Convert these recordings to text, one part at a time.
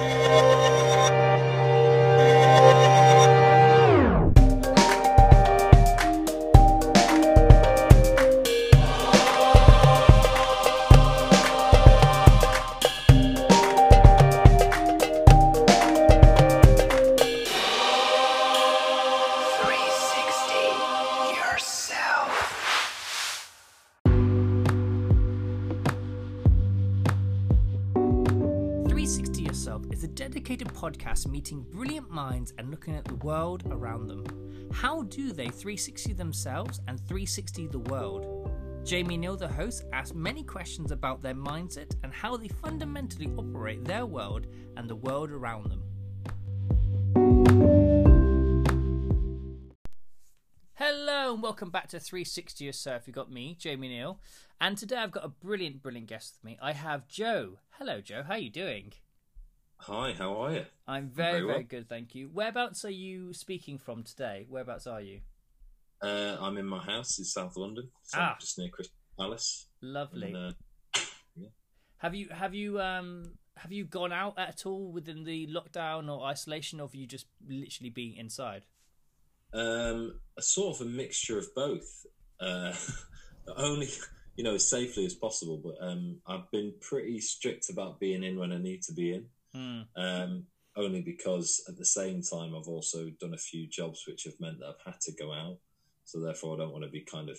Música meeting brilliant minds and looking at the world around them. How do they 360 themselves and 360 the world? Jamie Neal, the host, asks many questions about their mindset and how they fundamentally operate their world and the world around them. Hello and welcome back to 360 Yourself. You've got me, Jamie Neal, and today I've got a brilliant, brilliant guest with me. I have Joe. Hello, Joe. How are you doing? Hi, how are you? I'm very, very, well. very good, thank you. Whereabouts are you speaking from today? Whereabouts are you? Uh, I'm in my house in South London, so ah. just near Crystal Palace. Lovely. And, uh, yeah. Have you have you um have you gone out at all within the lockdown or isolation, or have you just literally been inside? Um, a sort of a mixture of both. Uh, only you know as safely as possible, but um, I've been pretty strict about being in when I need to be in. Mm. Um, only because at the same time I've also done a few jobs which have meant that I've had to go out. So therefore, I don't want to be kind of,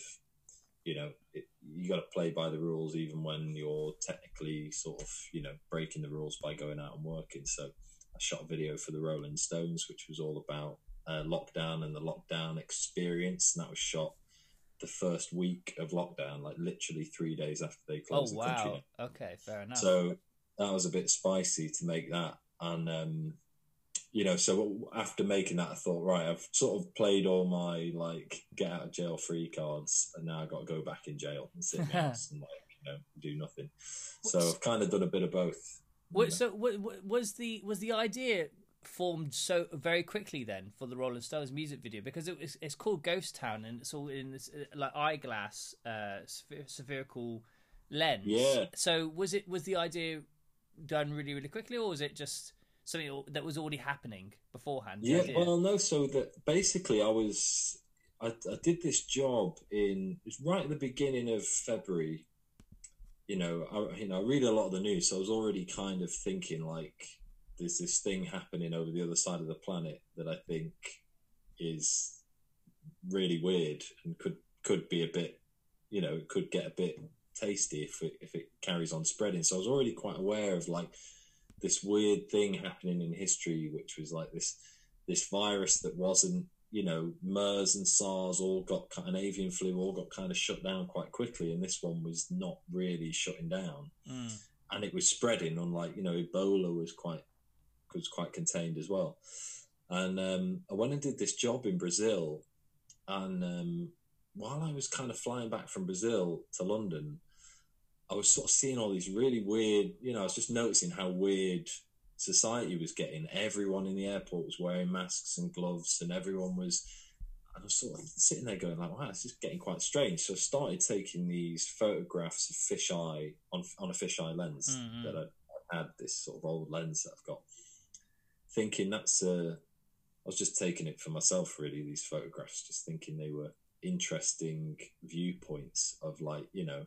you know, it, you got to play by the rules even when you're technically sort of, you know, breaking the rules by going out and working. So I shot a video for the Rolling Stones, which was all about uh, lockdown and the lockdown experience, and that was shot the first week of lockdown, like literally three days after they closed oh, the wow. country. Okay, fair enough. So that was a bit spicy to make that. And um, you know, so after making that, I thought, right, I've sort of played all my like get out of jail free cards, and now I've got to go back in jail and sit and like you know do nothing. So I've kind of done a bit of both. What, so what, was the was the idea formed so very quickly then for the Rolling Stones music video because it was, it's called Ghost Town and it's all in this uh, like eyeglass uh, spherical lens. Yeah. So was it was the idea done really really quickly, or was it just something that was already happening beforehand? Yeah, well, no. So that basically, I was I, I did this job in it was right at the beginning of February. You know, I you know I read a lot of the news, so I was already kind of thinking like there's this thing happening over the other side of the planet that I think is really weird and could could be a bit, you know, it could get a bit tasty if it, if it carries on spreading. So I was already quite aware of like this weird thing happening in history, which was like this this virus that wasn't you know MERS and SARS all got and avian flu all got kind of shut down quite quickly, and this one was not really shutting down, mm. and it was spreading. Unlike you know Ebola was quite was quite contained as well. And um, I went and did this job in Brazil, and um, while I was kind of flying back from Brazil to London, I was sort of seeing all these really weird, you know, I was just noticing how weird society was getting. Everyone in the airport was wearing masks and gloves, and everyone was. And I was sort of sitting there going like, "Wow, this is getting quite strange." So I started taking these photographs of fisheye on on a fisheye lens mm-hmm. that I, I, had this sort of old lens that I've got, thinking that's a. I was just taking it for myself, really. These photographs, just thinking they were interesting viewpoints of like you know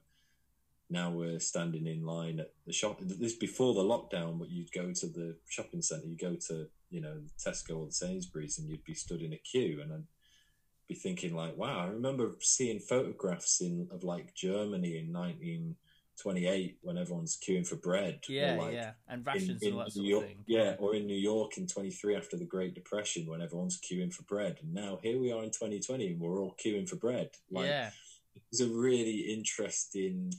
now we're standing in line at the shop. This before the lockdown, but you'd go to the shopping centre, you go to you know Tesco or the Sainsbury's, and you'd be stood in a queue, and I'd be thinking like, wow, I remember seeing photographs in of like Germany in 1928 when everyone's queuing for bread. Yeah, like yeah, and rations in, in and that York, thing. Yeah, or in New York in 23 after the Great Depression when everyone's queuing for bread, and now here we are in 2020 and we're all queuing for bread. Like, yeah, it's a really interesting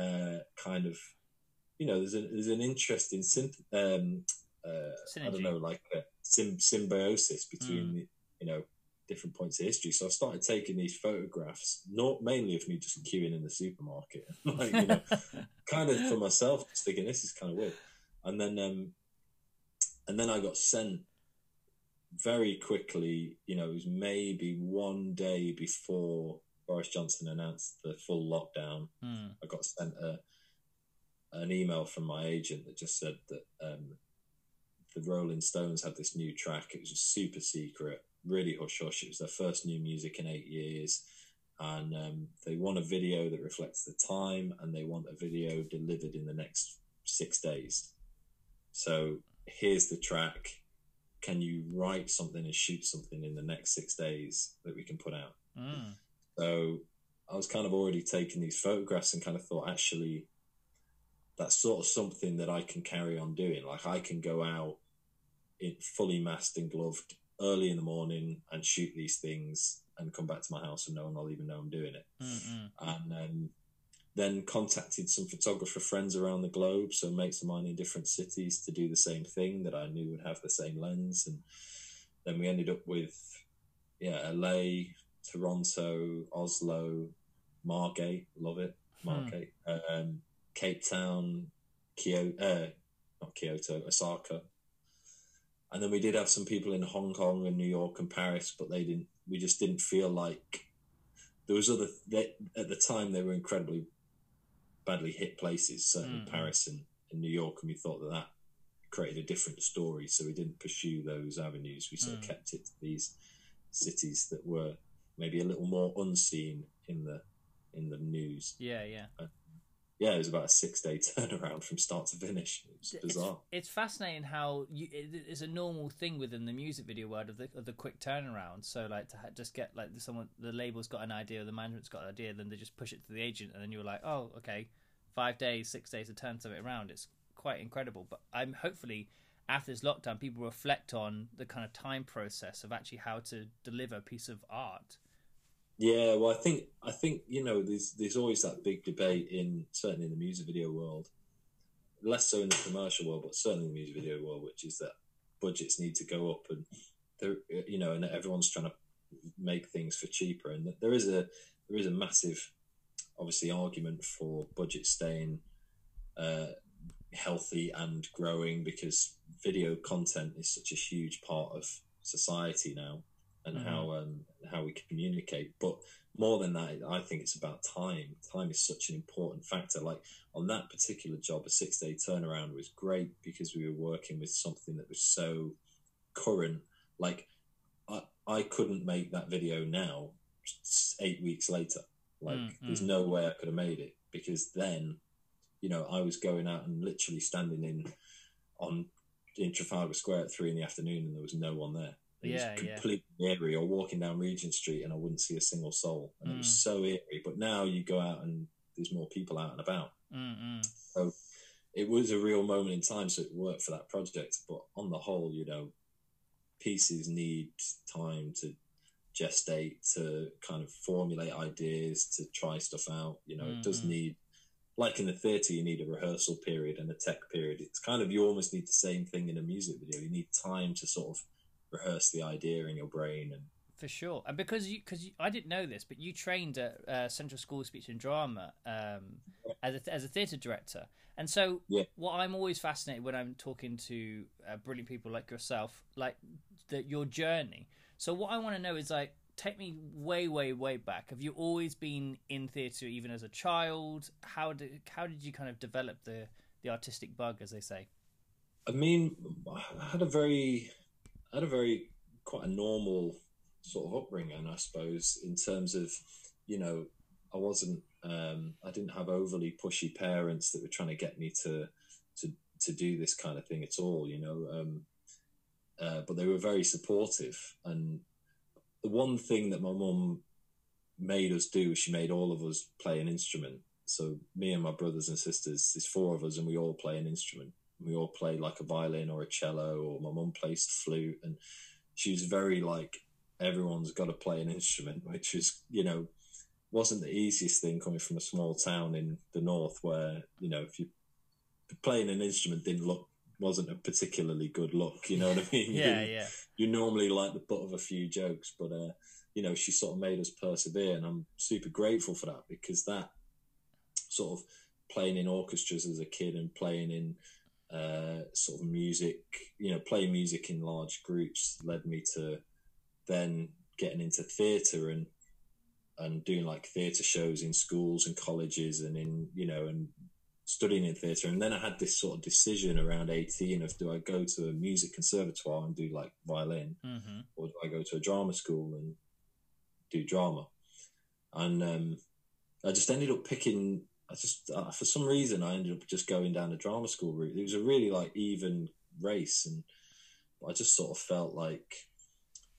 uh, kind of you know there's a, there's an interesting synth, um, uh, I don't know like a symbiosis between mm. you know different points of history. So I started taking these photographs, not mainly of me just queuing in the supermarket, like you know, kind of for myself, just thinking this is kind of weird. And then um, and then I got sent very quickly. You know, it was maybe one day before Boris Johnson announced the full lockdown, mm. I got sent a, an email from my agent that just said that um, the Rolling Stones had this new track. It was super secret, really hush hush. It was their first new music in eight years. And um, they want a video that reflects the time, and they want a video delivered in the next six days. So here's the track. Can you write something and shoot something in the next six days that we can put out? Mm. So I was kind of already taking these photographs and kind of thought, actually, that's sort of something that I can carry on doing. Like I can go out in fully masked and gloved early in the morning and shoot these things and come back to my house and no one will even know I'm doing it. Mm-mm. And um, then contacted some photographer friends around the globe, so mates of mine in different cities to do the same thing that I knew would have the same lens. And then we ended up with, yeah, LA, Toronto, Oslo, Margate, love it, Margate, um, Cape Town, Kyoto, uh, not Kyoto, Osaka. And then we did have some people in Hong Kong and New York and Paris, but they didn't. We just didn't feel like there was other. They, at the time, they were incredibly badly hit places, certainly Mm. Paris and, and New York, and we thought that that created a different story. So we didn't pursue those avenues. We sort Mm. of kept it to these cities that were maybe a little more unseen in the in the news. Yeah, yeah. Uh, yeah, it was about a six day turnaround from start to finish. It was It's, bizarre. it's fascinating how you, it, it's a normal thing within the music video world of the of the quick turnaround. So like to ha- just get like someone the label's got an idea, or the management's got an idea, then they just push it to the agent, and then you're like, oh, okay, five days, six days to turn something around. It's quite incredible. But I'm hopefully after this lockdown, people reflect on the kind of time process of actually how to deliver a piece of art. Yeah, well, I think I think you know there's there's always that big debate in certainly in the music video world, less so in the commercial world, but certainly in the music video world, which is that budgets need to go up, and there you know, and everyone's trying to make things for cheaper, and there is a there is a massive, obviously, argument for budget staying uh, healthy and growing because video content is such a huge part of society now and Mhm. how um, how we communicate. But more than that, I think it's about time. Time is such an important factor. Like on that particular job, a six day turnaround was great because we were working with something that was so current. Like I I couldn't make that video now, eight weeks later. Like Mm, there's mm. no way I could have made it because then, you know, I was going out and literally standing in on in Trafalgar Square at three in the afternoon and there was no one there. It Yeah, was yeah. completely eerie. Or walking down Regent Street and I wouldn't see a single soul, and it was Mm. so eerie. But now you go out and there's more people out and about. Mm-mm. It was a real moment in time, so it worked for that project. But on the whole, you know, pieces need time to gestate, to kind of formulate ideas, to try stuff out. You know, it does Mhm. need, like in the theatre, you need a rehearsal period and a tech period. It's kind of, you almost need the same thing in a music video. You need time to sort of rehearse the idea in your brain and For sure, and because you, because I didn't know this, but you trained at uh, Central School of Speech and Drama um, as a, as a theatre director, and so Yeah. what I'm always fascinated when I'm talking to uh, brilliant people like yourself, like the, your journey. So what I want to know is like, take me way, way, way back. Have you always been in theatre, even as a child? How did how did you kind of develop the the artistic bug, as they say? I mean, I had a very, I had a very quite a normal sort of upbringing, I suppose, in terms of, you know, I wasn't, um, I didn't have overly pushy parents that were trying to get me to, to, to do this kind of thing at all, you know. Um, uh, but they were very supportive, and the one thing that my mum made us do, she made all of us play an instrument. So me and my brothers and sisters, there's four of us, and we all play an instrument we all played like a violin or a cello or my mum plays the flute and she was very like everyone's got to play an instrument which is you know wasn't the easiest thing coming from a small town in the north where you know if you playing an instrument didn't look wasn't a particularly good look you know what i mean? You Yeah, didn't- yeah, you're normally like the butt of a few jokes, but uh, you know, she sort of made us persevere, and I'm super grateful for that because that sort of playing in orchestras as a kid and playing in uh, sort of music, you know, playing music in large groups led me to then getting into theatre and and doing like theatre shows in schools and colleges and in you know and studying in theatre, and then I had this sort of decision around eighteen of do I go to a music conservatoire and do like violin, Mm-hmm. or do I go to a drama school and do drama? And um, I just ended up picking. I just uh, for some reason I ended up just going down the drama school route. It was a really like even race, and I just sort of felt like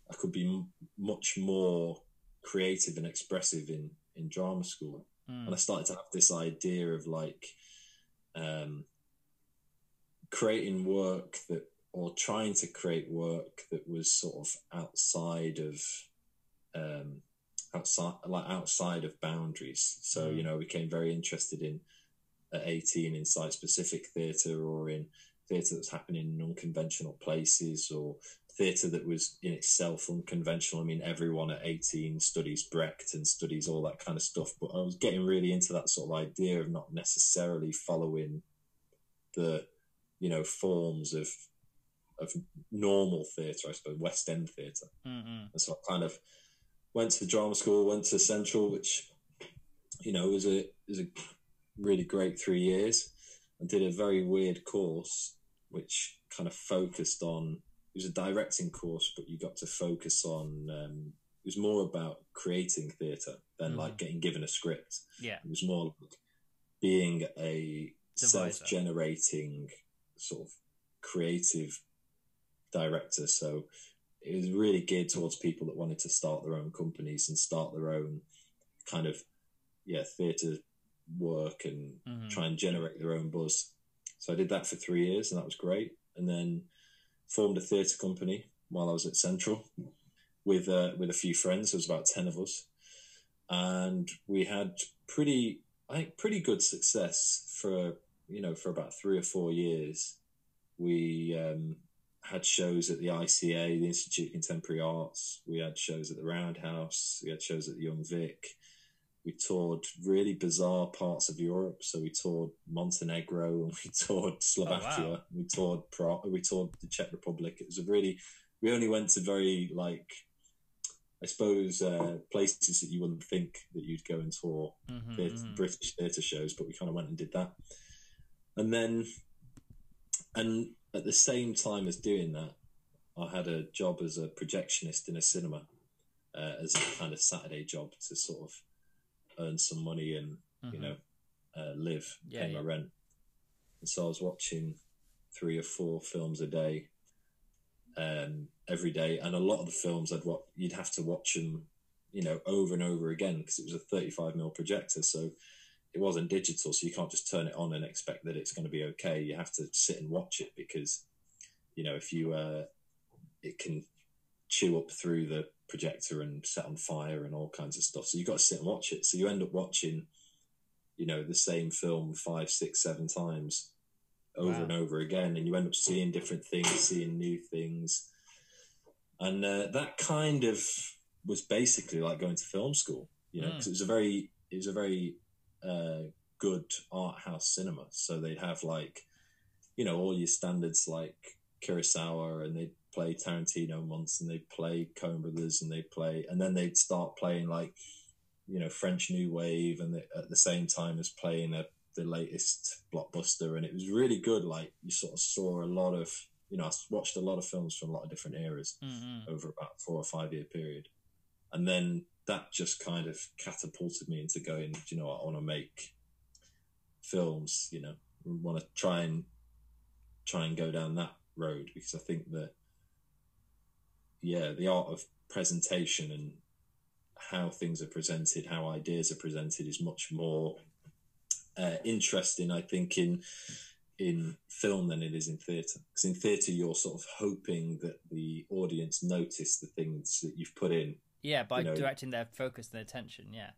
I could be m- much more creative and expressive in in drama school. Mm. And I started to have this idea of like um, creating work that, or trying to create work that was sort of outside of, um, outside like outside of boundaries. So Mm. you know, I became very interested in at eighteen in site specific theatre or in theatre that's happening in unconventional places or theatre that was in itself unconventional. I mean, everyone at 18 studies Brecht and studies all that kind of stuff, but I was getting really into that sort of idea of not necessarily following the, you know, forms of of normal theatre, I suppose, West End theatre. Mm-hmm. And so I kind of went to drama school, went to Central, which, you know, was a was a really great three years, I did a very weird course, which kind of focused on. It was a directing course, but you got to focus on. Um, it was more about creating theatre than Mhm. like getting given a script. Yeah. It was more like being a Deviser. self-generating sort of creative director. So it was really geared towards people that wanted to start their own companies and start their own kind of yeah theatre work and Mhm. try and generate their own buzz. So I did that for three years, and that was great. And then formed a theatre company while I was at Central with uh, with a few friends. There was about ten of us, and we had pretty, I think, pretty good success for you know for about three or four years. We um, had shows at the ICA, the Institute of Contemporary Arts. We had shows at the Roundhouse. We had shows at the Young Vic we toured really bizarre parts of Europe. So we toured Montenegro and we toured Slovakia. wow. We toured. We toured the Czech Republic. It was a really. We only went to very like, I suppose, uh, places that you wouldn't think that you'd go and tour Mhm, theatre, mhm. British theatre shows, but we kind of went and did that. And then, and at the same time as doing that, I had a job as a projectionist in a cinema, uh, as a kind of Saturday job to sort of earn some money and you Mhm. know uh, live, Yeah, pay my rent. And so I was watching three or four films a day, um, every day, and a lot of the films I'd watch, you'd have to watch them, you know, over and over again because it was a 35 mil projector, so it wasn't digital, so you can't just turn it on and expect that it's going to be okay. You have to sit and watch it because, you know, if you, uh, it can chew up through the projector and set on fire and all kinds of stuff. So you got to sit and watch it. So you end up watching, you know, the same film five, six, seven times over Wow. and over again, and you end up seeing different things, seeing new things, and uh, that kind of was basically like going to film school, you know, Mm. because it was a very, it was a very uh, good art house cinema. So they'd have like, you know, all your standards like Kurosawa, and they'd play Tarantino once, and they'd play Coen Brothers, and they'd play, and then they'd start playing like, you know, French New Wave, and they, at the same time as playing a, the latest blockbuster, and it was really good. Like you sort of saw a lot of, you know, I watched a lot of films from a lot of different eras Mhm. over about four or five year period. And then that just kind of catapulted me into going, you know. I want to make films, you know, want to try and try and go down that road because I think that, yeah, the art of presentation and how things are presented, how ideas are presented is much more uh, interesting, I think, in in film than it is in theatre. Because in theatre, you're sort of hoping that the audience notice the things that you've put in. Yeah, by You know- directing their focus and attention. Yeah.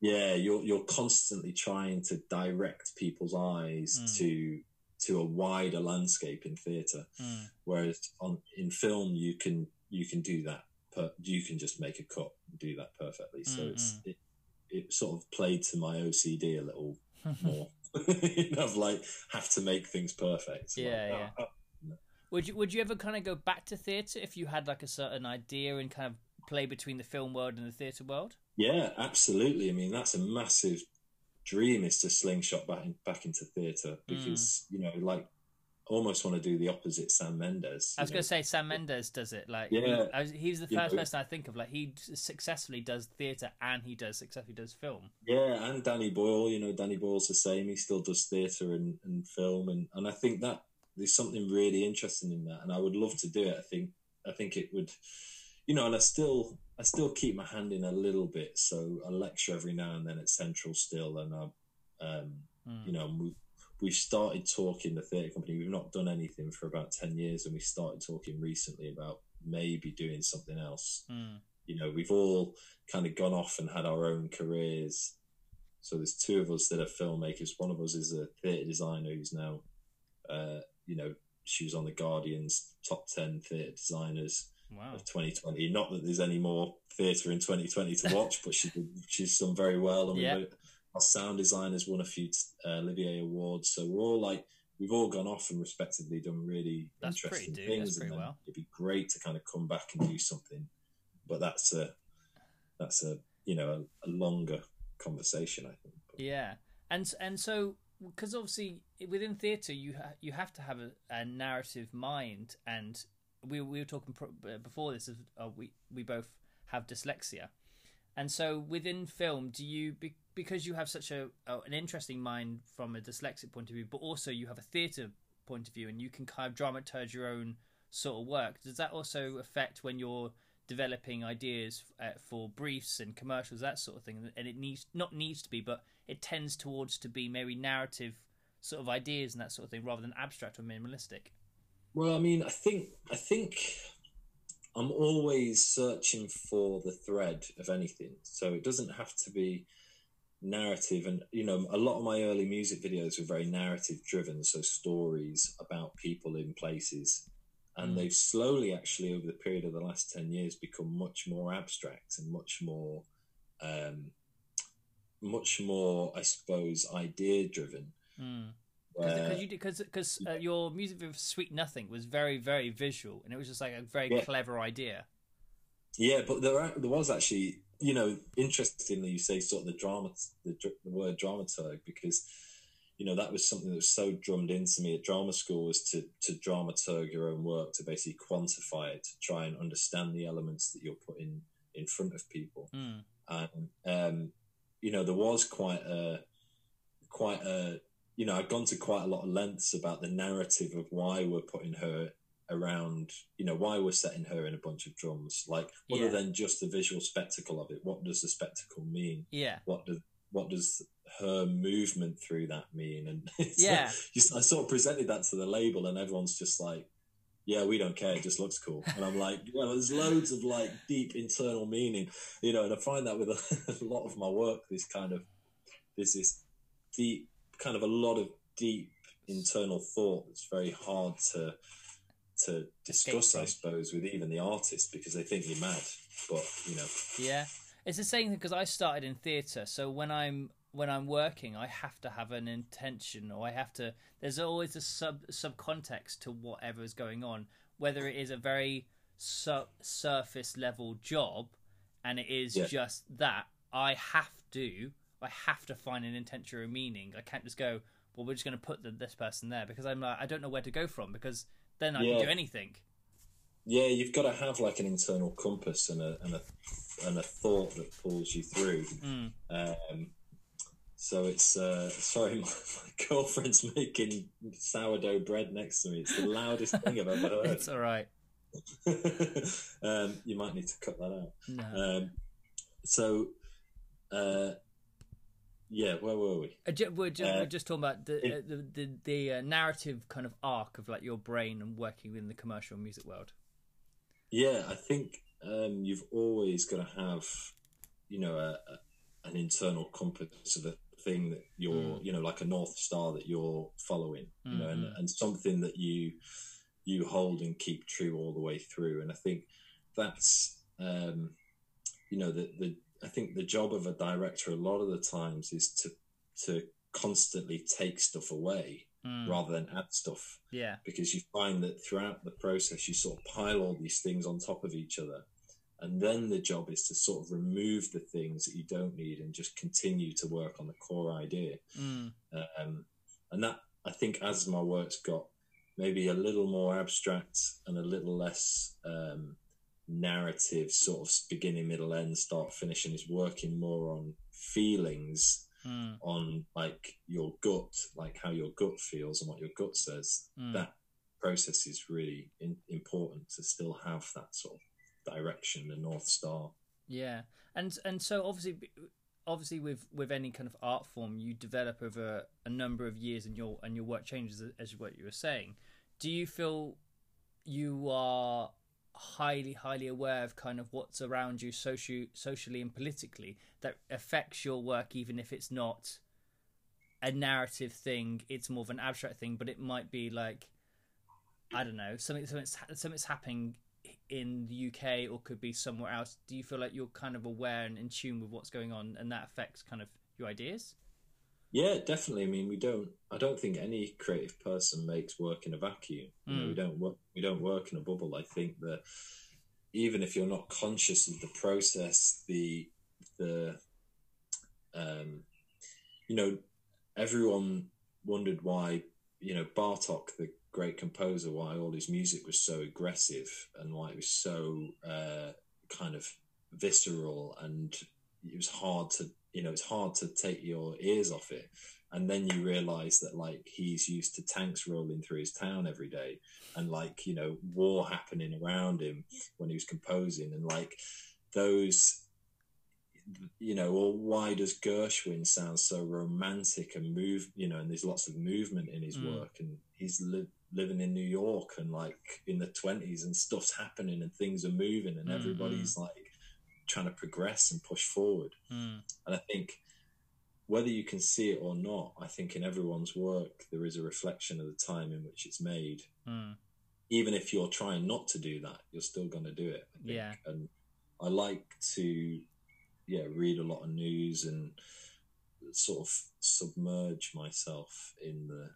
Yeah, you're you're constantly trying to direct people's eyes Mm. to to a wider landscape in theatre. Mm. Whereas on in film, you can you can do that. Per, you can just make a cut and do that perfectly. So it's Mm-mm. it, it sort of played to my OCD a little more. you know, of like have to make things perfect. So Yeah, like, yeah. oh, Would you Would you ever kind of go back to theatre if you had like a certain idea and kind of play between the film world and the theatre world? Yeah, absolutely. I mean, that's a massive dream is to slingshot back in, back into theatre Hmm. because you know, like, almost want to do the opposite. Sam Mendes. I was going to say Sam Mendes does it. Like, Yeah. he, I was, he's the You first know. person I think of. Like, he successfully does theatre and he does successfully does film. Yeah, and Danny Boyle, you know, Danny Boyle's the same. He still does theatre and, and film, and, and I think that there's something really interesting in that, and I would love to do it. I think I think it would, you know, and I still I still keep my hand in a little bit, so I lecture every now and then at Central still, and I, um, Mm. you know, we we've started talking the theatre company. We've not done anything for about ten years, and we started talking recently about maybe doing something else Mm. you know we've all kind of gone off and had our own careers so there's two of us that are filmmakers one of us is a theatre designer who's now uh, you know she was on the guardian's top 10 theatre designers Wow. of 2020 not that there's any more theatre in 2020 to watch but she did, she's done very well and Yeah. we've, our sound designers won a few uh, olivier awards so we're all like we've all gone off and respectively done really That's interesting do- things that's pretty and well. it'd be great to kind of come back and do something but that's a that's a you know a, a longer conversation i think But- Yeah, and and so because obviously within theatre you ha- you have to have a, a narrative mind, and we we were talking uh, before this. Uh, we we both have dyslexia, and so within film, do you be, because you have such a, a an interesting mind from a dyslexic point of view, but also you have a theatre point of view, and you can kind of dramaturge your own sort of work. Does that also affect when you're developing ideas uh, for briefs and commercials, that sort of thing? And it needs not needs to be, but it tends towards to be maybe narrative sort of ideas and that sort of thing, rather than abstract or minimalistic. Well i mean i think i think i'm always searching for the thread of anything. So it doesn't have to be narrative. And you know a lot of my early music videos were very narrative driven. So stories about people in places. And Mm. they've slowly actually over the period of the last 10 years become much more abstract and much more um, much more i suppose idea driven. Mm. Because you because because uh, your music video for Sweet Nothing was very very visual, and it was just like a very Yeah. clever idea. Yeah, but there are- there was actually, you know, interestingly, you say sort of the drama, the, the word dramaturg, because you know that was something that was so drummed into me at drama school was to to dramaturg your own work, to basically quantify it, to try and understand the elements that you're putting in front of people, Mm. and um, you know there was quite a quite a you know I'd gone to quite a lot of lengths about the narrative of why we're putting her around you know why we're setting her in a bunch of drums. Like other Yeah. than just the visual spectacle of it what does the spectacle mean? Yeah, what does what does her movement through that mean? And it's Yeah. you, I sort of presented that to the label and everyone's just like yeah we don't care. It just looks cool. And I'm like well there's loads of like deep internal meaning you know and I find that with a, a lot of my work this kind of there's this deep kind of a lot of deep internal thought that's very hard to to discuss. I suppose with even the artist because they think you're mad but you know yeah. It's the same thing because I started in theatre, so when I'm when I'm working, I have to have an intention, or I have to. There's always a sub subcontext to whatever is going on, whether it is a very su- surface level job, and it is Yeah. just that. I have to. I have to find an intention or meaning. I can't just go. Well, we're just going to put the, this person there because I'm. Like, I don't know where to go from because then I Yeah. can do anything. Yeah, you've got to have like an internal compass and a and a and a thought that pulls you through. Mm. Um, so it's uh, sorry, my, my girlfriend's making sourdough bread next to me. It's the loudest thing I've ever heard. It's all right. um, you might need to cut that out. No. Um, so, uh, yeah, where were we? Uh, ju- we're, just, Uh, we're just talking about the it- uh, the the, the uh, narrative kind of arc of like your brain and working within the commercial music world. Yeah, I think um, you've always got to have, you know, a, a, an internal compass of a thing that you're, Mm. you know, like a north star that you're following, you know, and, Mhm. and something that you you hold and keep true all the way through. And I think that's, um, you know, the the I think the job of a director a lot of the times is to to constantly take stuff away Mm, rather than add stuff Yeah, because you find that throughout the process you sort of pile all these things on top of each other and then the job is to sort of remove the things that you don't need and just continue to work on the core idea. Mm. Um, and that I think as my work's got maybe a little more abstract and a little less um, narrative, sort of beginning, middle, end, start, finishing, is working more on feelings, Mm. on like your gut, like how your gut feels and what your gut says. Mm. That process is really in, important to still have that sort of direction, the north star. Yeah, and and so obviously, obviously with with any kind of art form, you develop over a number of years, and your and your work changes as what you were saying. Do you feel you are highly highly aware of kind of what's around you soci- socially and politically that affects your work even if it's not a narrative thing. It's more of an abstract thing but it might be like i don't know something something's, something's happening in the uk or could be somewhere else. Do you feel like you're kind of aware and in tune with what's going on and that affects kind of your ideas Yeah, definitely. I mean, we don't. I don't think any creative person makes work in a vacuum. You know, Mm. we don't work. We don't work in a bubble. I think that even if you're not conscious of the process, the the um, you know, everyone wondered why you know Bartok, the great composer, why all his music was so aggressive and why it was so uh, kind of visceral and it was hard to you know it's hard to take your ears off it. And then you realize that like he's used to tanks rolling through his town every day and like you know war happening around him when he was composing. And like those you know or why does gershwin sound so romantic and move you know and there's lots of movement in his Mm. work and he's li- living in new york and like in the 20s and stuff's happening and things are moving and Mm, everybody's like trying to progress and push forward mm. and I think whether you can see it or not, I think in everyone's work there is a reflection of the time in which it's made. Mm. Even if you're trying not to do that, you're still going to do it. I think. Yeah. And I like to, yeah, read a lot of news and sort of submerge myself in the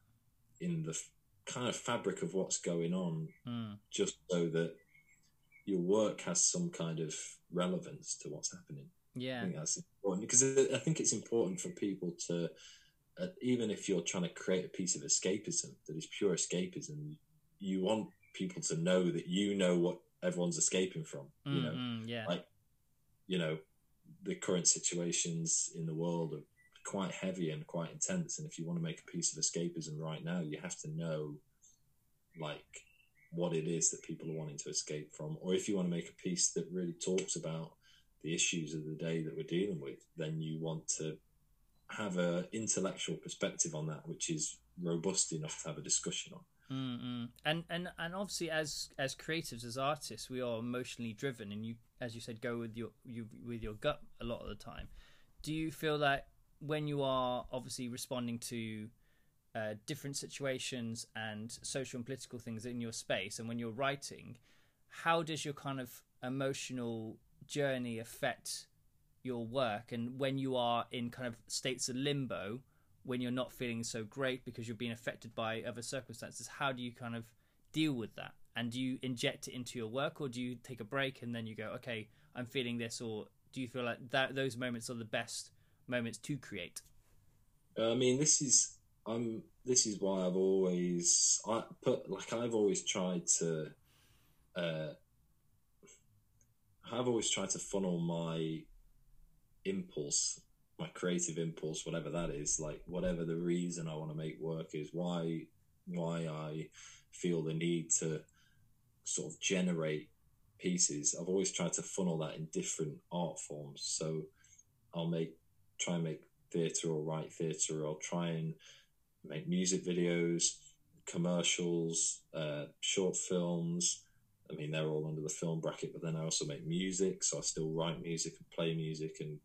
in the kind of fabric of what's going on, Mm. just so that your work has some kind of relevance to what's happening. Yeah, I think that's important because I think it's important for people to, uh, even if you're trying to create a piece of escapism that is pure escapism, you want people to know that you know what everyone's escaping from. You Mm, know, mm, yeah like you know, the current situations in the world are quite heavy and quite intense. And if you want to make a piece of escapism right now, you have to know, like, what it is that people are wanting to escape from. Or if you want to make a piece that really talks about the issues of the day that we're dealing with, then you want to have a intellectual perspective on that, which is robust enough to have a discussion on. Mm-mm. And and and obviously, as as creatives, as artists, we are emotionally driven, and you, as you said, go with your you with your gut a lot of the time. Do you feel that when you are obviously responding to uh, different situations and social and political things in your space, and when you're writing, how does your kind of emotional journey affect your work? And when you are in kind of states of limbo, when you're not feeling so great because you're being affected by other circumstances how do you kind of deal with that? And do you inject it into your work or do you take a break and then you go okay i'm feeling this or do you feel like that those moments are the best moments to create? I mean, this is I'm. This is why I've always I put like I've always tried to. Uh, I've always tried to funnel my impulse, my creative impulse, whatever that is, like whatever the reason I want to make work is, why why I feel the need to sort of generate pieces. I've always tried to funnel that in different art forms. So I'll make try and make theatre or write theatre. I'll try and make music videos, commercials, uh, short films. I mean, they're all under the film bracket, but then I also make music. So I still write music and play music and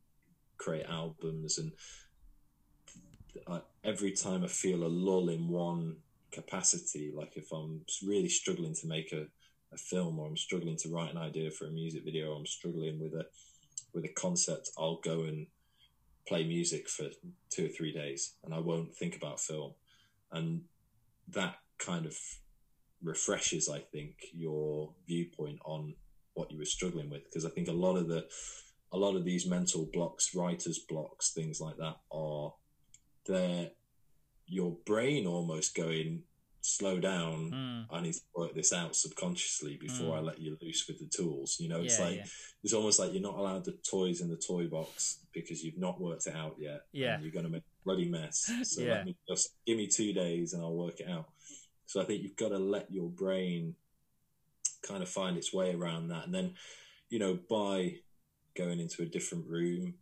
create albums. And I, every time I feel a lull in one capacity, like if I'm really struggling to make a, a film or I'm struggling to write an idea for a music video, or I'm struggling with a with a concept, I'll go and play music for two or three days and I won't think about film. And that kind of refreshes, I think, your viewpoint on what you were struggling with because I think a lot of the a lot of these mental blocks, writer's blocks, things like that are they're your brain almost going slow down. Mm. I need to work this out subconsciously before Mm. I let you loose with the tools. You know, it's Yeah, like yeah. it's almost like you're not allowed the toys in the toy box because you've not worked it out yet. Yeah. and you're going to make a bloody mess. So Yeah. let me just give me two days and I'll work it out. So I think you've got to let your brain kind of find its way around that, and then you know by going into a different room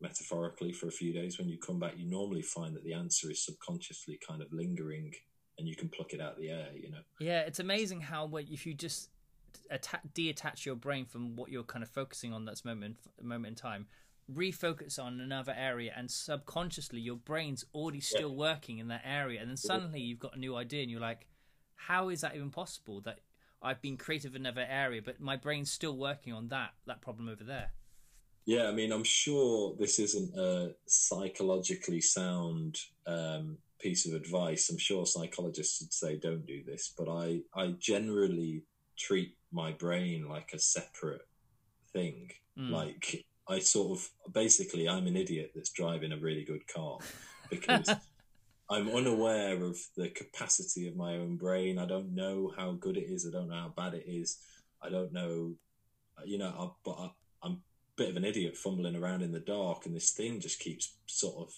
metaphorically for a few days when you come back you normally find that the answer is subconsciously kind of lingering and you can pluck it out of the air you know Yeah, it's amazing how when, if you just atta- detach your brain from what you're kind of focusing on that's moment moment in time, refocus on another area, and subconsciously your brain's already still working in that area, and then suddenly you've got a new idea, and you're like, how is that even possible? That I've been creative in another area, but my brain's still working on that that problem over there. yeah i mean i'm sure this isn't a psychologically sound um, piece of advice. I'm sure psychologists would say don't do this. But i i generally treat my brain like a separate thing. Mm. like i sort of basically i'm an idiot that's driving a really good car because i'm unaware of the capacity of my own brain. I don't know how good it is. I don't know how bad it is. I don't know you know I, but I, i'm a bit of an idiot fumbling around in the dark and this thing just keeps sort of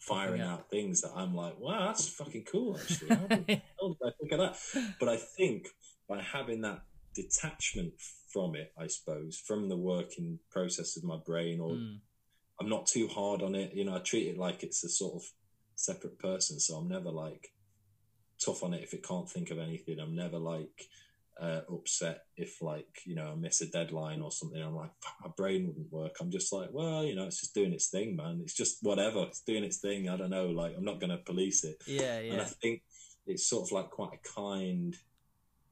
firing out things that i'm like wow that's fucking cool actually how did i think of that but i think by having that detachment from it i suppose from the working process of my brain or Mm. I'm not too hard on it. You know, I treat it like it's a sort of separate person. So I'm never like tough on it if it can't think of anything. I'm never like uh, upset if like you know I miss a deadline or something. I'm like my brain wouldn't work. I'm just like, well, you know, it's just doing its thing, man. It's just whatever. It's doing its thing. I don't know. Like I'm not going to police it. Yeah, yeah. And I think it's sort of like quite a kind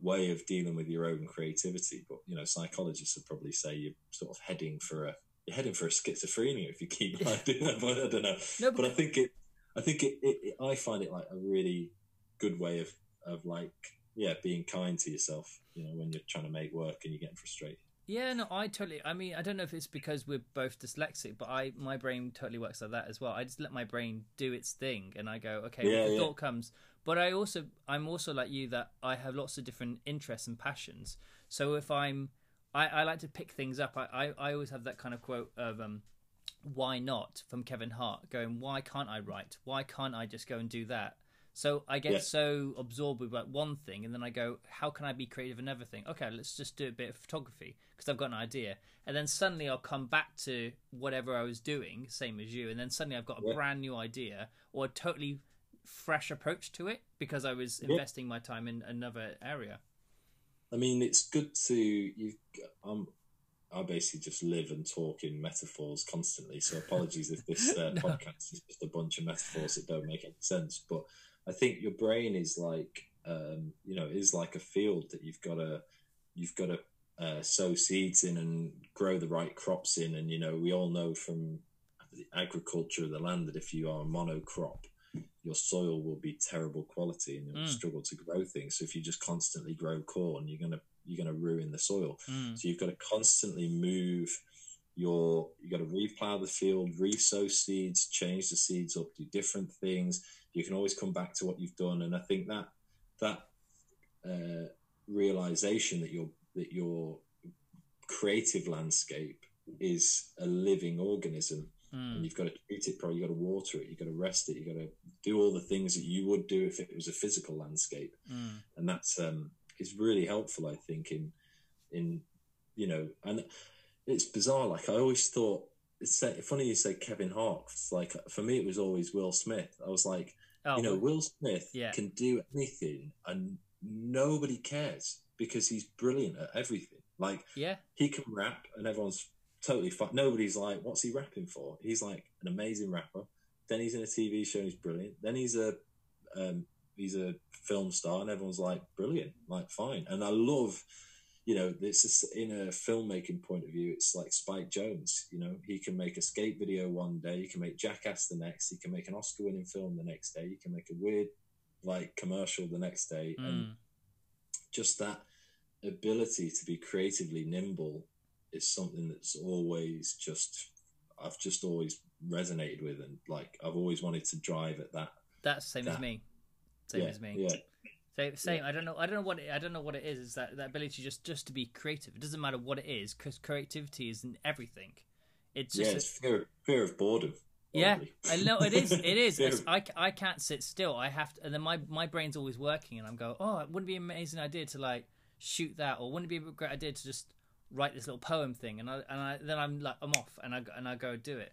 way of dealing with your own creativity. But you know, psychologists would probably say you're sort of heading for a you're heading for a schizophrenia if you keep like doing that. But I don't know. no, But I think it, I think it, it, it, I find it like a really good way of of like yeah, being kind to yourself. You know, when you're trying to make work and you're getting frustrated. Yeah, no, I totally. I mean, I don't know if it's because we're both dyslexic, but I my brain totally works like that as well. I just let my brain do its thing, and I go, okay, Yeah, if the yeah. thought comes. But I also, I'm also like you that I have lots of different interests and passions. So if I'm, I, I like to pick things up. I, I, I always have that kind of quote of, um, "Why not?" from Kevin Hart, going, "Why can't I write? Why can't I just go and do that?" So I get Yeah. so absorbed with like one thing, and then I go, "How can I be creative in another thing?" Okay, let's just do a bit of photography because I've got an idea, and then suddenly I'll come back to whatever I was doing, same as you, and then suddenly I've got a Yeah. brand new idea or a totally fresh approach to it because I was Yeah. investing my time in another area. I mean, it's good to you. I'm. I basically just live and talk in metaphors constantly. So apologies if this uh, No. podcast is just a bunch of metaphors that don't make any sense. But I think your brain is like, um, you know, is like a field that you've got to, you've got to uh, sow seeds in and grow the right crops in. And you know, we all know from the agriculture of the land that if you are a monocrop, your soil will be terrible quality and you'll Mm. struggle to grow things. So if you just constantly grow corn, you're gonna you're gonna ruin the soil. Mm. So you've got to constantly move your you've got to replow the field, resow seeds, change the seeds up, do different things. You can always come back to what you've done, and I think that that uh, realization that your that your creative landscape is a living organism and Mm. you've got to treat it properly. You've got to water it. You've got to rest it. You've got to do all the things that you would do if it was a physical landscape, Mm. and that's um, is really helpful. I think in in you know, and it's bizarre. Like I always thought, it's funny you say Kevin Hart. Like for me, it was always Will Smith. I was like, Oh, you know, Will Smith Yeah. can do anything, and nobody cares because he's brilliant at everything. Like yeah, he can rap and everyone's totally fine. Nobody's like, what's he rapping for? He's like an amazing rapper. Then he's in a TV show and he's brilliant. Then he's a um, he's a film star and everyone's like, brilliant, like fine. And I love, you know, this is in a filmmaking point of view, it's like Spike Jonze. You know, he can make a skate video one day, he can make Jackass the next, he can make an Oscar-winning film the next day, he can make a weird like commercial the next day, and Mm. just that ability to be creatively nimble is something that's always just I've just always resonated with and like I've always wanted to drive at that. That's same that, as me. Same yeah, as me. Yeah. Same, same. I don't know. I don't know what. It, I don't know what it is. Is that that ability just just to be creative? It doesn't matter what it is, because creativity is in everything. It's just yeah, it's fear, fear of boredom. Yeah. I know it is. It is. It's- I, I can't sit still. I have to, and then my my brain's always working, and I'm go, oh, it wouldn't be an amazing idea to like shoot that, or wouldn't it be a great idea to just write this little poem thing, and I and I then I'm like I'm off, and I and I go do it.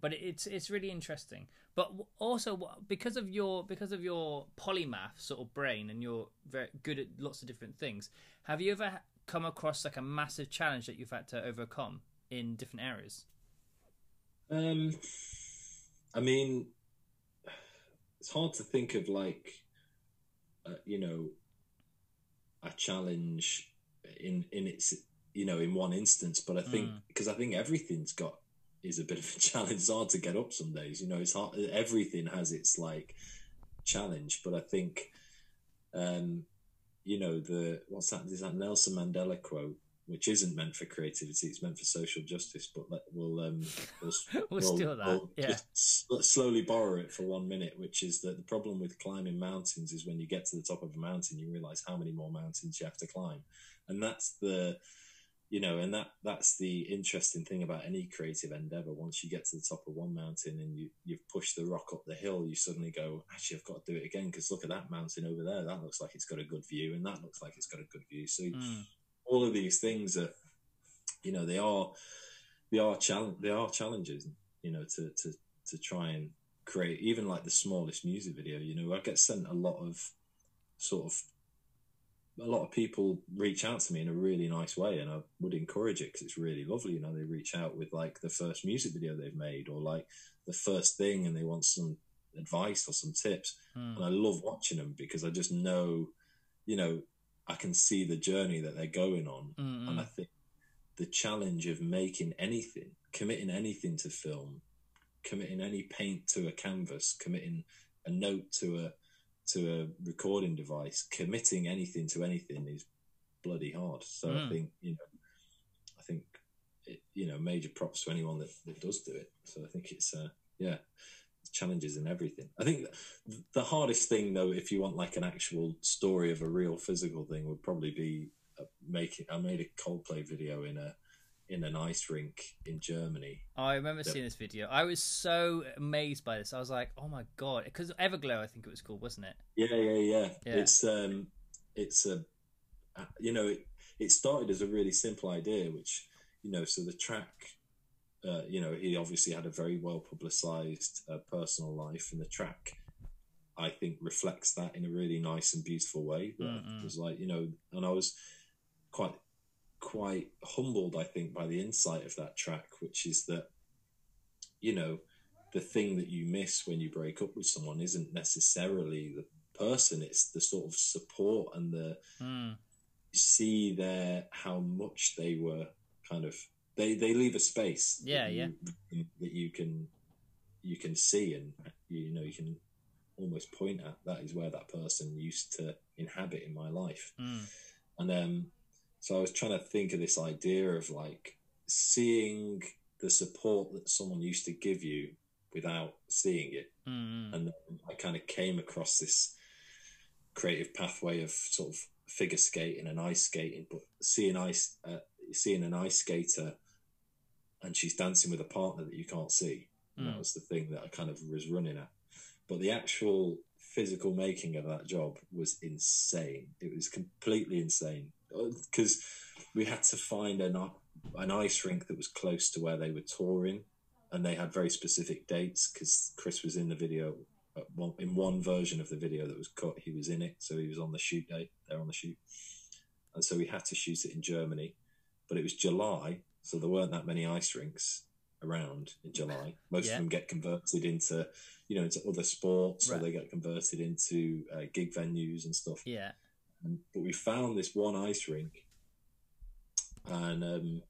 But it's it's really interesting. But also because of your because of your polymath sort of brain, and you're very good at lots of different things. Have you ever come across like a massive challenge that you've had to overcome in different areas? Um, I mean, it's hard to think of like, uh, you know, a challenge in in its you know in one instance. But I think Mm. because I think everything's got is a bit of a challenge. It's hard to get up some days. You know, it's hard. Everything has its like challenge. But I think, um, you know, the what's that? Is that Nelson Mandela quote? Which isn't meant for creativity; it's meant for social justice. But let, we'll um, we'll We'll steal that, yeah. just s- slowly borrow it for one minute, which is that the problem with climbing mountains is when you get to the top of a mountain, you realize how many more mountains you have to climb, and that's the, you know, and that that's the interesting thing about any creative endeavor. Once you get to the top of one mountain and you you've pushed the rock up the hill, you suddenly go, actually, I've got to do it again because look at that mountain over there. That looks like it's got a good view, and that looks like it's got a good view. So Mm. all of these things are, you know, they are, they are challenge, they are challenges, you know, to to to try and create even like the smallest music video. You know, I get sent a lot of sort of a lot of people reach out to me in a really nice way, and I would encourage it because it's really lovely. You know, they reach out with like the first music video they've made or like the first thing, and they want some advice or some tips Mm. and I love watching them because I just know, you know, I can see the journey that they're going on, Mm, and I think the challenge of making anything, committing anything to film, committing any paint to a canvas, committing a note to a to a recording device, committing anything to anything is bloody hard. So I Mm. think you know, I think it, you know, major props to anyone that, that does do it. So I think it's uh, yeah, challenges in everything. I think the hardest thing though, if you want like an actual story of a real physical thing, would probably be uh, making. I made a Coldplay video in a in an ice rink in Germany. I remember Yeah. seeing this video. I was so amazed by this. I was like, "Oh my god!" Because Everglow, I think it was called, wasn't it? Yeah, yeah, yeah. Yeah. It's um, it's a, uh, you know, it it started as a really simple idea, which you know, so the track, uh, you know, he obviously had a very well publicized uh, personal life, and the track, I think, reflects that in a really nice and beautiful way. But it was like, you know, and I was quite quite humbled, I think, by the insight of that track, which is that, you know, the thing that you miss when you break up with someone isn't necessarily the person; it's the sort of support and the Mm. see there how much they were kind of they they leave a space that Yeah, that you can you can see and you know you can almost point at that is where that person used to inhabit in my life Mm. and um so i was trying to think of this idea of like seeing the support that someone used to give you without seeing it Mm. and then I kind of came across this creative pathway of sort of figure skating and ice skating, but seeing ice, uh, seeing an ice skater, and she's dancing with a partner that you can't see. And that Mm. was the thing that I kind of was running at. But the actual physical making of that job was insane. It was completely insane because we had to find an an ice rink that was close to where they were touring, and they had very specific dates because Chris was in the video. uh, one- In one version of the video that was cut, he was in it, so he was on the shoot date. They're on the shoot, and so we had to shoot it in Germany. But it was July, so there weren't that many ice rinks around in July. Most Yeah. of them get converted into, you know, into other sports, or they get converted into uh, gig venues and stuff. Yeah. And, but we found this one ice rink, and um,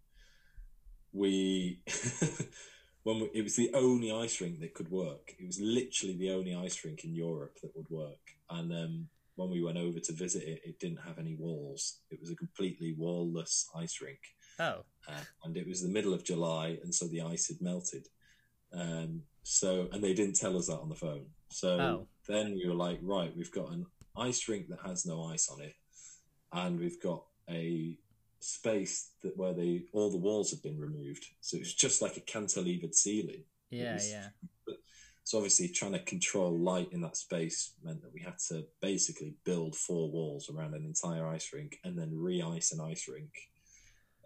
we, when we, it was the only ice rink that could work. It was literally the only ice rink in Europe that would work, and um, when we went over to visit it, it didn't have any walls. It was a completely wallless ice rink. Oh. Uh, and it was the middle of July, and so the ice had melted. Um, so, and they didn't tell us that on the phone. So Oh. then we were like, right, we've got an ice rink that has no ice on it, and we've got a space that where they all the walls have been removed. So it's just like a cantilevered ceiling. Yeah, was- yeah. So obviously, trying to control light in that space meant that we had to basically build four walls around an entire ice rink and then re-ice an ice rink.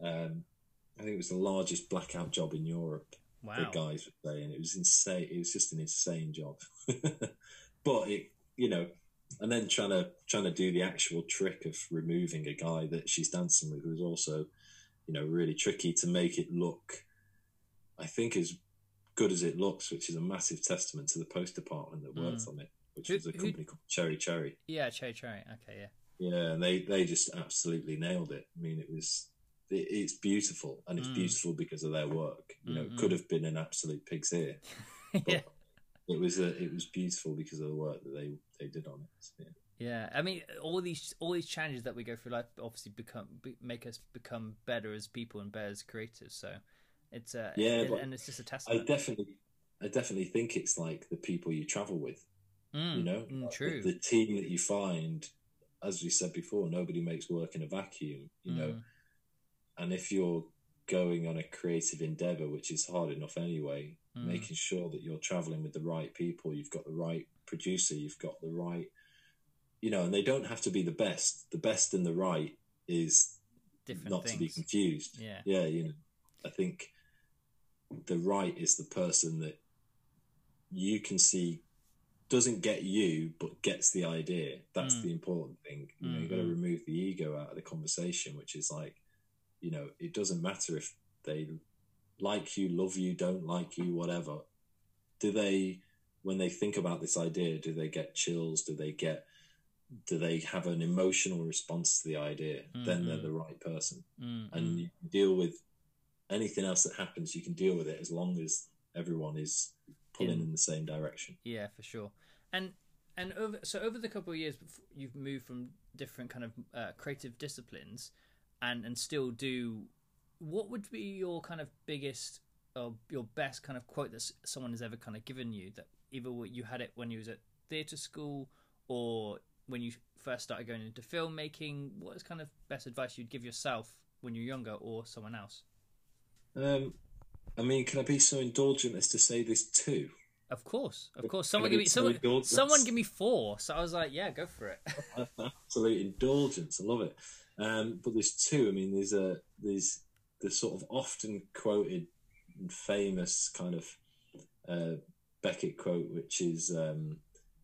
Um, I think it was the largest blackout job in Europe. Wow. The guys were saying it was insane. It was just an insane job. but it, you know, and then trying to trying to do the actual trick of removing a guy that she's dancing with was also, you know, really tricky to make it look. I think as good as it looks, which is a massive testament to the post department that worked on it, which Who- was a who- company called Cherry Cherry. Yeah, cherry cherry. Okay, yeah. Yeah, and they they just absolutely nailed it. I mean, it was it, it's beautiful, and it's Mm. beautiful because of their work. You know, Mm-mm. it could have been an absolute pig's ear, but yeah. it was a, it was beautiful because of the work that they they did on it. Yeah. Yeah, I mean, all these all these challenges that we go through life obviously become be, make us become better as people and better as creators. So it's uh, Yeah, it- and it's just a I testament. definitely I definitely think it's like the people you travel with. Mm, you know, mm, Like, true. The, the team that you find, as we said before, nobody makes work in a vacuum. You know, Mm, and if you're going on a creative endeavor, which is hard enough anyway, mm, making sure that you're traveling with the right people, you've got the right producer, you've got the right, you know, and they don't have to be the best. The best and the right is different not things. to be confused. Yeah. Yeah, you know, I think the right is the person that you can see doesn't get you but gets the idea. That's Mm. the important thing. You know, you've got to Mhm. remove the ego out of the conversation, which is like, you know, it doesn't matter if they like you, love you, don't like you, whatever. Do they when they think about this idea, do they get chills? Do they get do they have an emotional response to the idea? Then they're Mhm. the right person Mm, and you can deal with anything else that happens. You can deal with it as long as everyone is pulling In- in the same direction. Yeah, for sure. And and over so over the couple of years, you've moved from different kind of uh, creative disciplines, and and still do. What would be your kind of biggest or your best kind of quote that someone has ever kind of given you that either you had it when you was at theatre school or when you first started going into filmmaking? What is kind of best advice you'd give yourself when you're younger or someone else? Um, I mean, can I be so indulgent as to say this too? Of course, of course. Someone give me someone, someone give me four. So I was like, yeah, go for it. Absolute indulgence. I love it. Um, but there's two. I mean, there's a there's the sort of often quoted and famous kind of uh, Beckett quote, which is, um,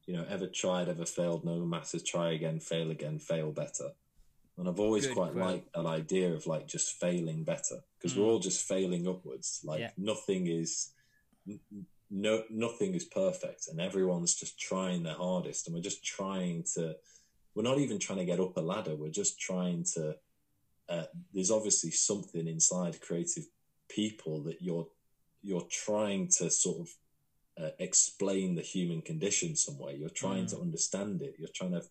you know, ever tried, ever failed, no matter, try again, fail again, fail better. And I've always Good quite quote. liked that idea of like just failing better because Mm. we're all just failing upwards. Like Yeah. nothing is no nothing is perfect, and everyone's just trying their hardest, and we're just trying to. We're not even trying to get up a ladder. We're just trying to. Uh, there's obviously something inside creative people that you're you're trying to sort of uh, explain the human condition some way. You're trying to understand it. You're trying to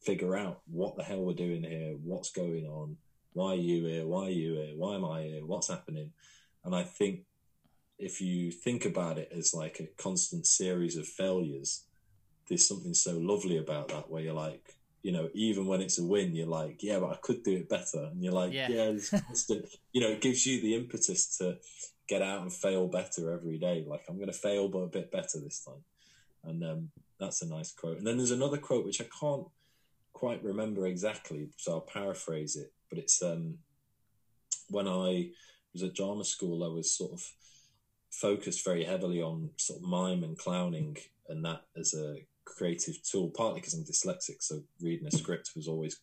figure out what the hell we're doing here, what's going on, why are you here, why are you here, why am I here, what's happening. And I think if you think about it as like a constant series of failures, there's something so lovely about that where you're like, you know, even when it's a win, you're like, yeah, but I could do it better. And you're like, Yeah. yeah, it's constant, you know, it gives you the impetus to get out and fail better every day. Like, I'm going to fail, but a bit better this time. And um, that's a nice quote. And then there's another quote, which I can't quite remember exactly, so I'll paraphrase it. But it's um, when I was at drama school, I was sort of focused very heavily on sort of mime and clowning and that as a creative tool, partly because I'm dyslexic, so reading a script was always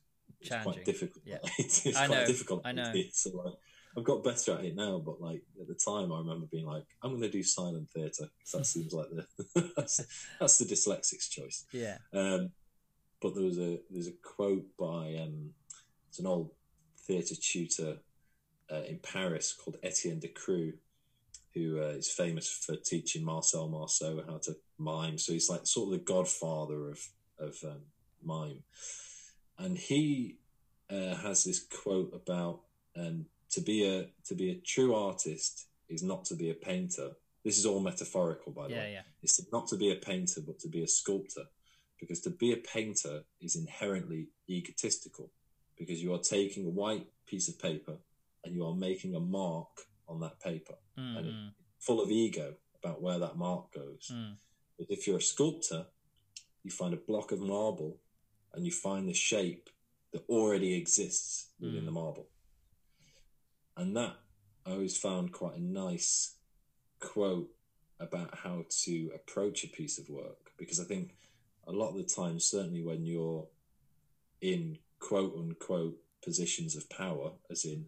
quite difficult. Yeah. it's I quite know, difficult. I know. So like, I've got better at it now, but like at the time, I remember being like, I'm going to do silent theatre. because That seems like the that's, that's the dyslexic's choice. Yeah. Um, but there was a there's a quote by um, it's an old theatre tutor uh, in Paris called Etienne Decroux, who uh, is famous for teaching Marcel Marceau how to mime. So he's like sort of the godfather of of um, mime, and he uh, has this quote about um, to be a to be a true artist is not to be a painter. This is all metaphorical, by the Yeah, way. yeah. It's not to be a painter, but to be a sculptor, because to be a painter is inherently egotistical, because you are taking a white piece of paper and you are making a mark on that paper, Mm, and it, mm, full of ego about where that mark goes. mm. But if you're a sculptor, you find a block of marble and you find the shape that already exists within Mm. the marble. And that I always found quite a nice quote about how to approach a piece of work because I think a lot of the time, certainly when you're in quote unquote positions of power, as in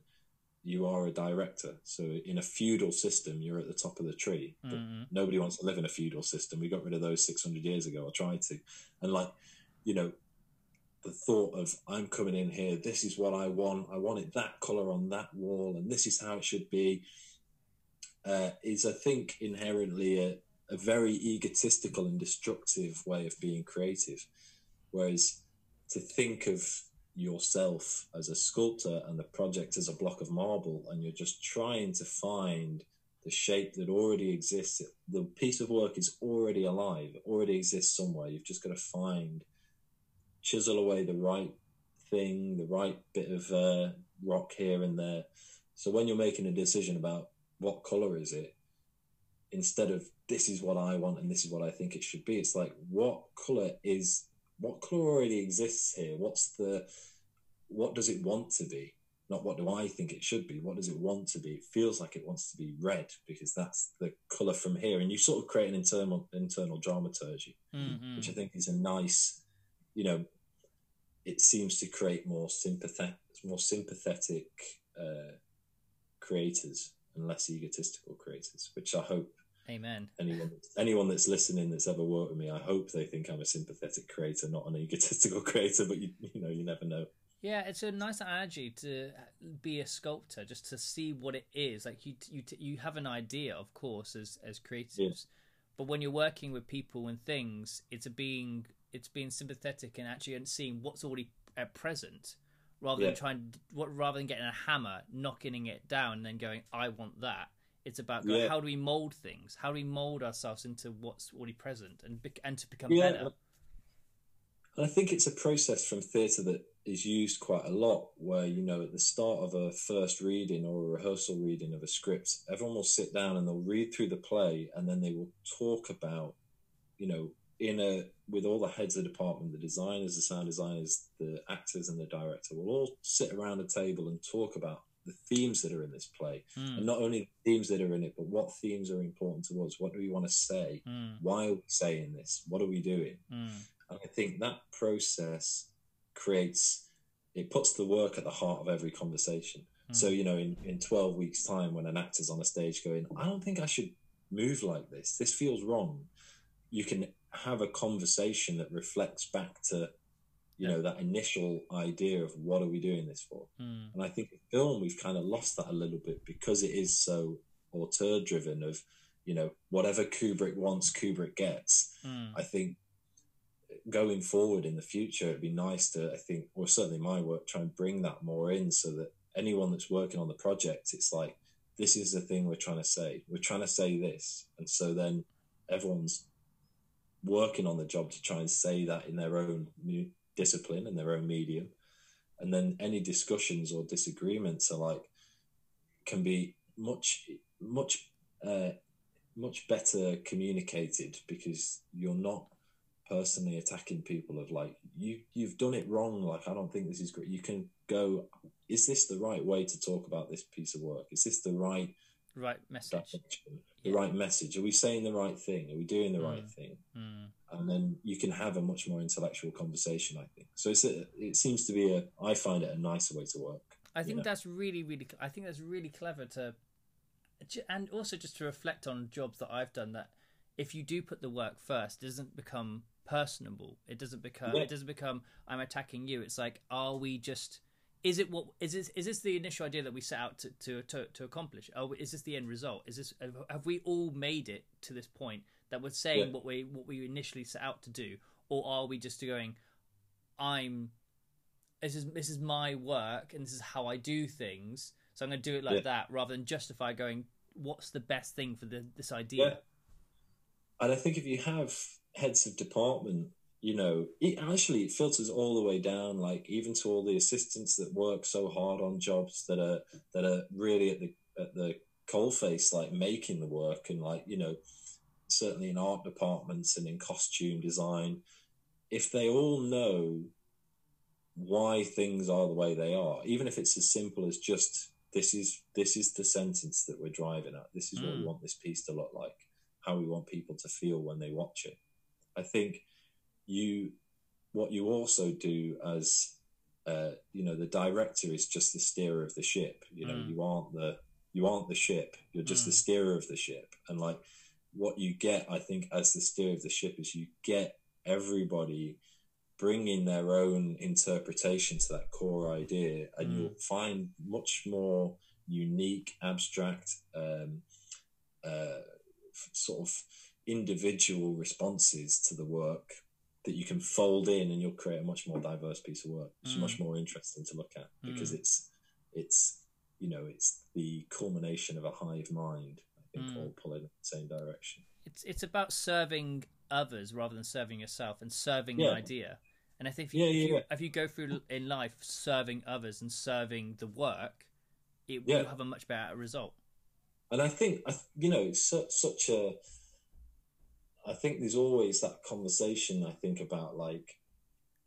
you are a director. So in a feudal system, you're at the top of the tree. But Mhm. nobody wants to live in a feudal system. We got rid of those 600 years ago, or tried to. And like, you know, the thought of I'm coming in here, this is what I want. I want it that color on that wall, and this is how it should be. Uh, is I think inherently a, a very egotistical and destructive way of being creative. Whereas to think of yourself as a sculptor and the project as a block of marble, and you're just trying to find the shape that already exists. The piece of work is already alive, already exists somewhere. You've just got to find, chisel away the right thing, the right bit of uh, rock here and there. So when you're making a decision about what color is it, instead of this is what I want and this is what I think it should be, it's like what color is what color already exists here? What's the what does it want to be? Not what do I think it should be? What does it want to be? It feels like it wants to be red because that's the color from here, and you sort of create an internal internal dramaturgy, Mhm. which I think is a nice, you know, it seems to create more sympathetic, more sympathetic uh, creators and less egotistical creators, which I hope Amen. anyone anyone that's listening that's ever worked with me, I hope they think I'm a sympathetic creator, not an egotistical creator. But you you know you never know. Yeah, it's a nice analogy to be a sculptor, just to see what it is. Like you, you, you have an idea, of course, as as creatives, but when you're working with people and things, it's a being, it's being sympathetic and actually and seeing what's already at present, rather Yeah. than trying, what rather than getting a hammer, knocking it down, and then going, I want that. It's about going, Yeah. how do we mold things? How do we mold ourselves into what's already present and and to become Yeah, better? I think it's a process from theatre that is used quite a lot, where you know at the start of a first reading or a rehearsal reading of a script, everyone will sit down and they'll read through the play, and then they will talk about, you know, in a with all the heads of the department, the designers, the sound designers, the actors, and the director will all sit around a table and talk about the themes that are in this play, Mm, and not only the themes that are in it, but what themes are important to us. What do we want to say? mm, Why are we saying this? What are we doing? mm, And I think that process creates it puts the work at the heart of every conversation. Mm. So, you know, in, in 12 weeks' time, when an actor's on a stage going, I don't think I should move like this, this feels wrong, you can have a conversation that reflects back to, you know, that initial idea of what are we doing this for? mm, And I think in film, we've kind of lost that a little bit because it is so auteur driven of, you know, whatever Kubrick wants, Kubrick gets. mm. I think going forward in the future, it'd be nice to, I think, or certainly my work, try and bring that more in so that anyone that's working on the project, it's like, this is the thing we're trying to say. We're trying to say this. And so then everyone's working on the job to try and say that in their own discipline and their own medium. And then any discussions or disagreements are like, can be much, much, uh, much better communicated because you're not personally attacking people of like you you've done it wrong like i don't think this is great you can go is this the right way to talk about this piece of work is this the right Right message. direction the Yeah. right message are we saying the right thing are we doing the right Mm. thing Mm. and then you can have a much more intellectual conversation i think so it's a, it seems to be a i find it a nicer way to work I think know? that's really, really. I think that's really clever to, and also just to reflect on jobs that I've done. That if you do put the work first, it doesn't become personable. It doesn't become. Yeah. It doesn't become. I'm attacking you. It's like, are we just? Is it what? Is this? Is this the initial idea that we set out to to to, to accomplish? Oh, is this the end result? Is this? Have we all made it to this point that we're saying Yeah. what we what we initially set out to do, or are we just going? I'm this is this is my work and this is how I do things. So I'm going to do it like Yeah. that rather than justify going, what's the best thing for the, this idea? Yeah. And I think if you have heads of department, you know, it actually it filters all the way down, like even to all the assistants that work so hard on jobs that are that are really at the at the coalface, like making the work and like you know, certainly in art departments and in costume design, if they all know why things are the way they are, even if it's as simple as just this is this is the sentence that we're driving at. This is what we Mm. want this piece to look like. How we want people to feel when they watch it. I think you what you also do as uh, you know the director is just the steerer of the ship. You know Mm. you aren't the you aren't the ship. You're just the Mm. steerer of the ship. And like what you get, I think, as the steer of the ship is you get everybody bringing their own interpretation to that core idea, and Mm. you'll find much more unique, abstract, um, uh, f- sort of individual responses to the work that you can fold in, and you'll create a much more diverse piece of work. It's Mm. much more interesting to look at because Mm. it's it's you know it's the culmination of a hive mind. I think Mm. all pulling in the same direction. It's it's about serving others rather than serving yourself and serving Yeah. an idea. And I think if you, Yeah, if, you yeah. if you go through in life serving others and serving the work, it Yeah. will have a much better result. And I think, you know, it's such, such a. I think there's always that conversation. I think about like,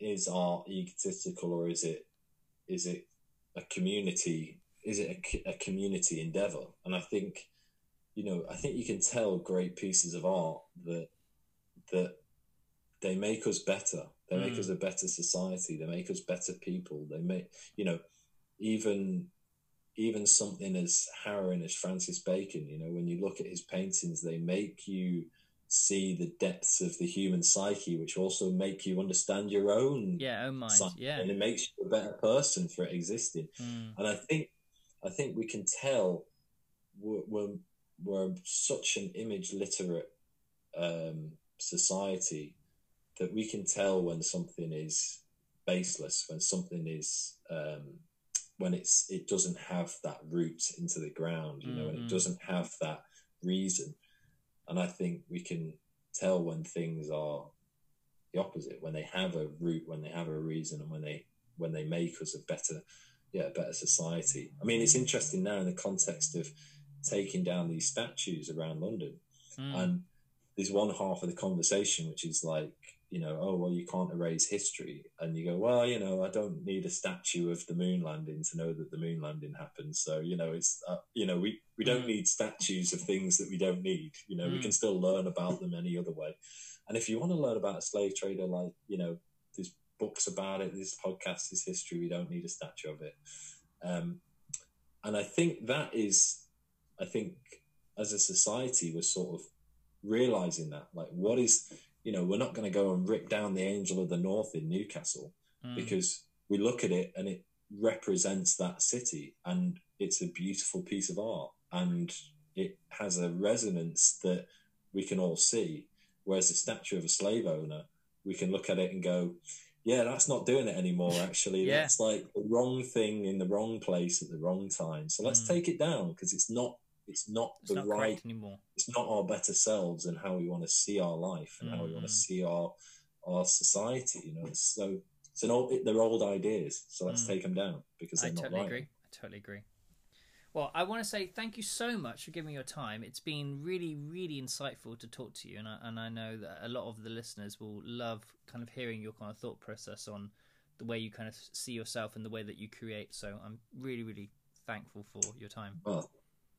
is art egotistical or is it, is it a community? Is it a, a community endeavor? And I think, you know, I think you can tell great pieces of art that that they make us better. They make Mm. us a better society. They make us better people. They make, you know, even even something as harrowing as Francis Bacon, you know, when you look at his paintings, they make you see the depths of the human psyche, which also make you understand your own Yeah, own mind. psyche, Yeah. and it makes you a better person for existing. Mm. And I think, I think we can tell we're we're, we're such an image literate um, society that we can tell when something is baseless, when something is um, when it's it doesn't have that root into the ground, you know, and Mhm. it doesn't have that reason. And I think we can tell when things are the opposite, when they have a root, when they have a reason, and when they when they make us a better, yeah, a better society. I mean, it's interesting now in the context of taking down these statues around London, Mm. and there's one half of the conversation which is like, you know, oh well, you can't erase history, and you go, well, you know, I don't need a statue of the moon landing to know that the moon landing happened. So you know, it's uh, you know, we we don't Mm. need statues of things that we don't need. You know, we Mm. can still learn about them any other way. And if you want to learn about a slave trader, like you know, there's books about it. This podcast is history. We don't need a statue of it. Um, and I think that is, I think, as a society, we're sort of realizing that. Like, what is, you know, we're not going to go and rip down the Angel of the North in Newcastle Mm. because we look at it and it represents that city and it's a beautiful piece of art and it has a resonance that we can all see. Whereas the statue of a slave owner, we can look at it and go, yeah, that's not doing it anymore, actually. Yeah. That's like the wrong thing in the wrong place at the wrong time. So let's Mm. take it down because it's not it's not it's the not right anymore. it's not our better selves and how we want to see our life and how we want Mm. to see our our society. You know, it's so it's an old they're old ideas, so let's Mm. take them down because they're not totally right. agree. I totally agree. Well, I want to say thank you so much for giving me your time. It's been really, really insightful to talk to you, and I, and I know that a lot of the listeners will love kind of hearing your kind of thought process on the way you kind of see yourself and the way that you create. So I'm really, really thankful for your time. Well,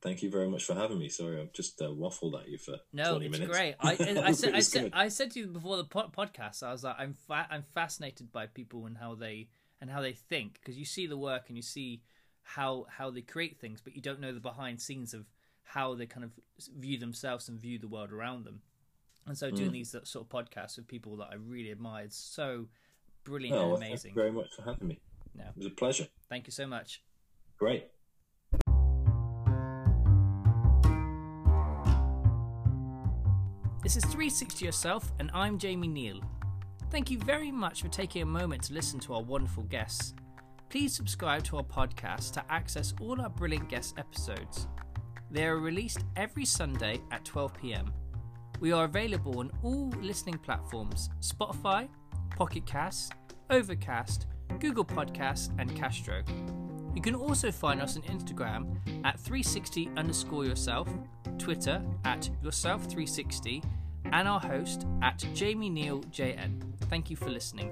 thank you very much for having me. Sorry, I've just uh, waffled at you for No, 20 it's minutes. great. I, I, I said, I said. I said to you before the po- podcast, I was like, I'm, fa- I'm fascinated by people and how they and how they think because you see the work and you see how how they create things, but you don't know the behind scenes of how they kind of view themselves and view the world around them. And so, doing Mm. these sort of podcasts with people that I really admire is so brilliant Oh, and well, thank amazing. you very much for having me. No. It was a pleasure. Thank you so much. Great. This is 360 Yourself, and I'm Jamie Neal. Thank you very much for taking a moment to listen to our wonderful guests. Please subscribe to our podcast to access all our brilliant guest episodes. They are released every Sunday at 12 pm. We are available on all listening platforms Spotify, Pocket Cast, Overcast, Google Podcasts, and Castro. You can also find us on Instagram at 360 underscore yourself, Twitter at yourself360, and our host at Jamie Neal JN. Thank you for listening.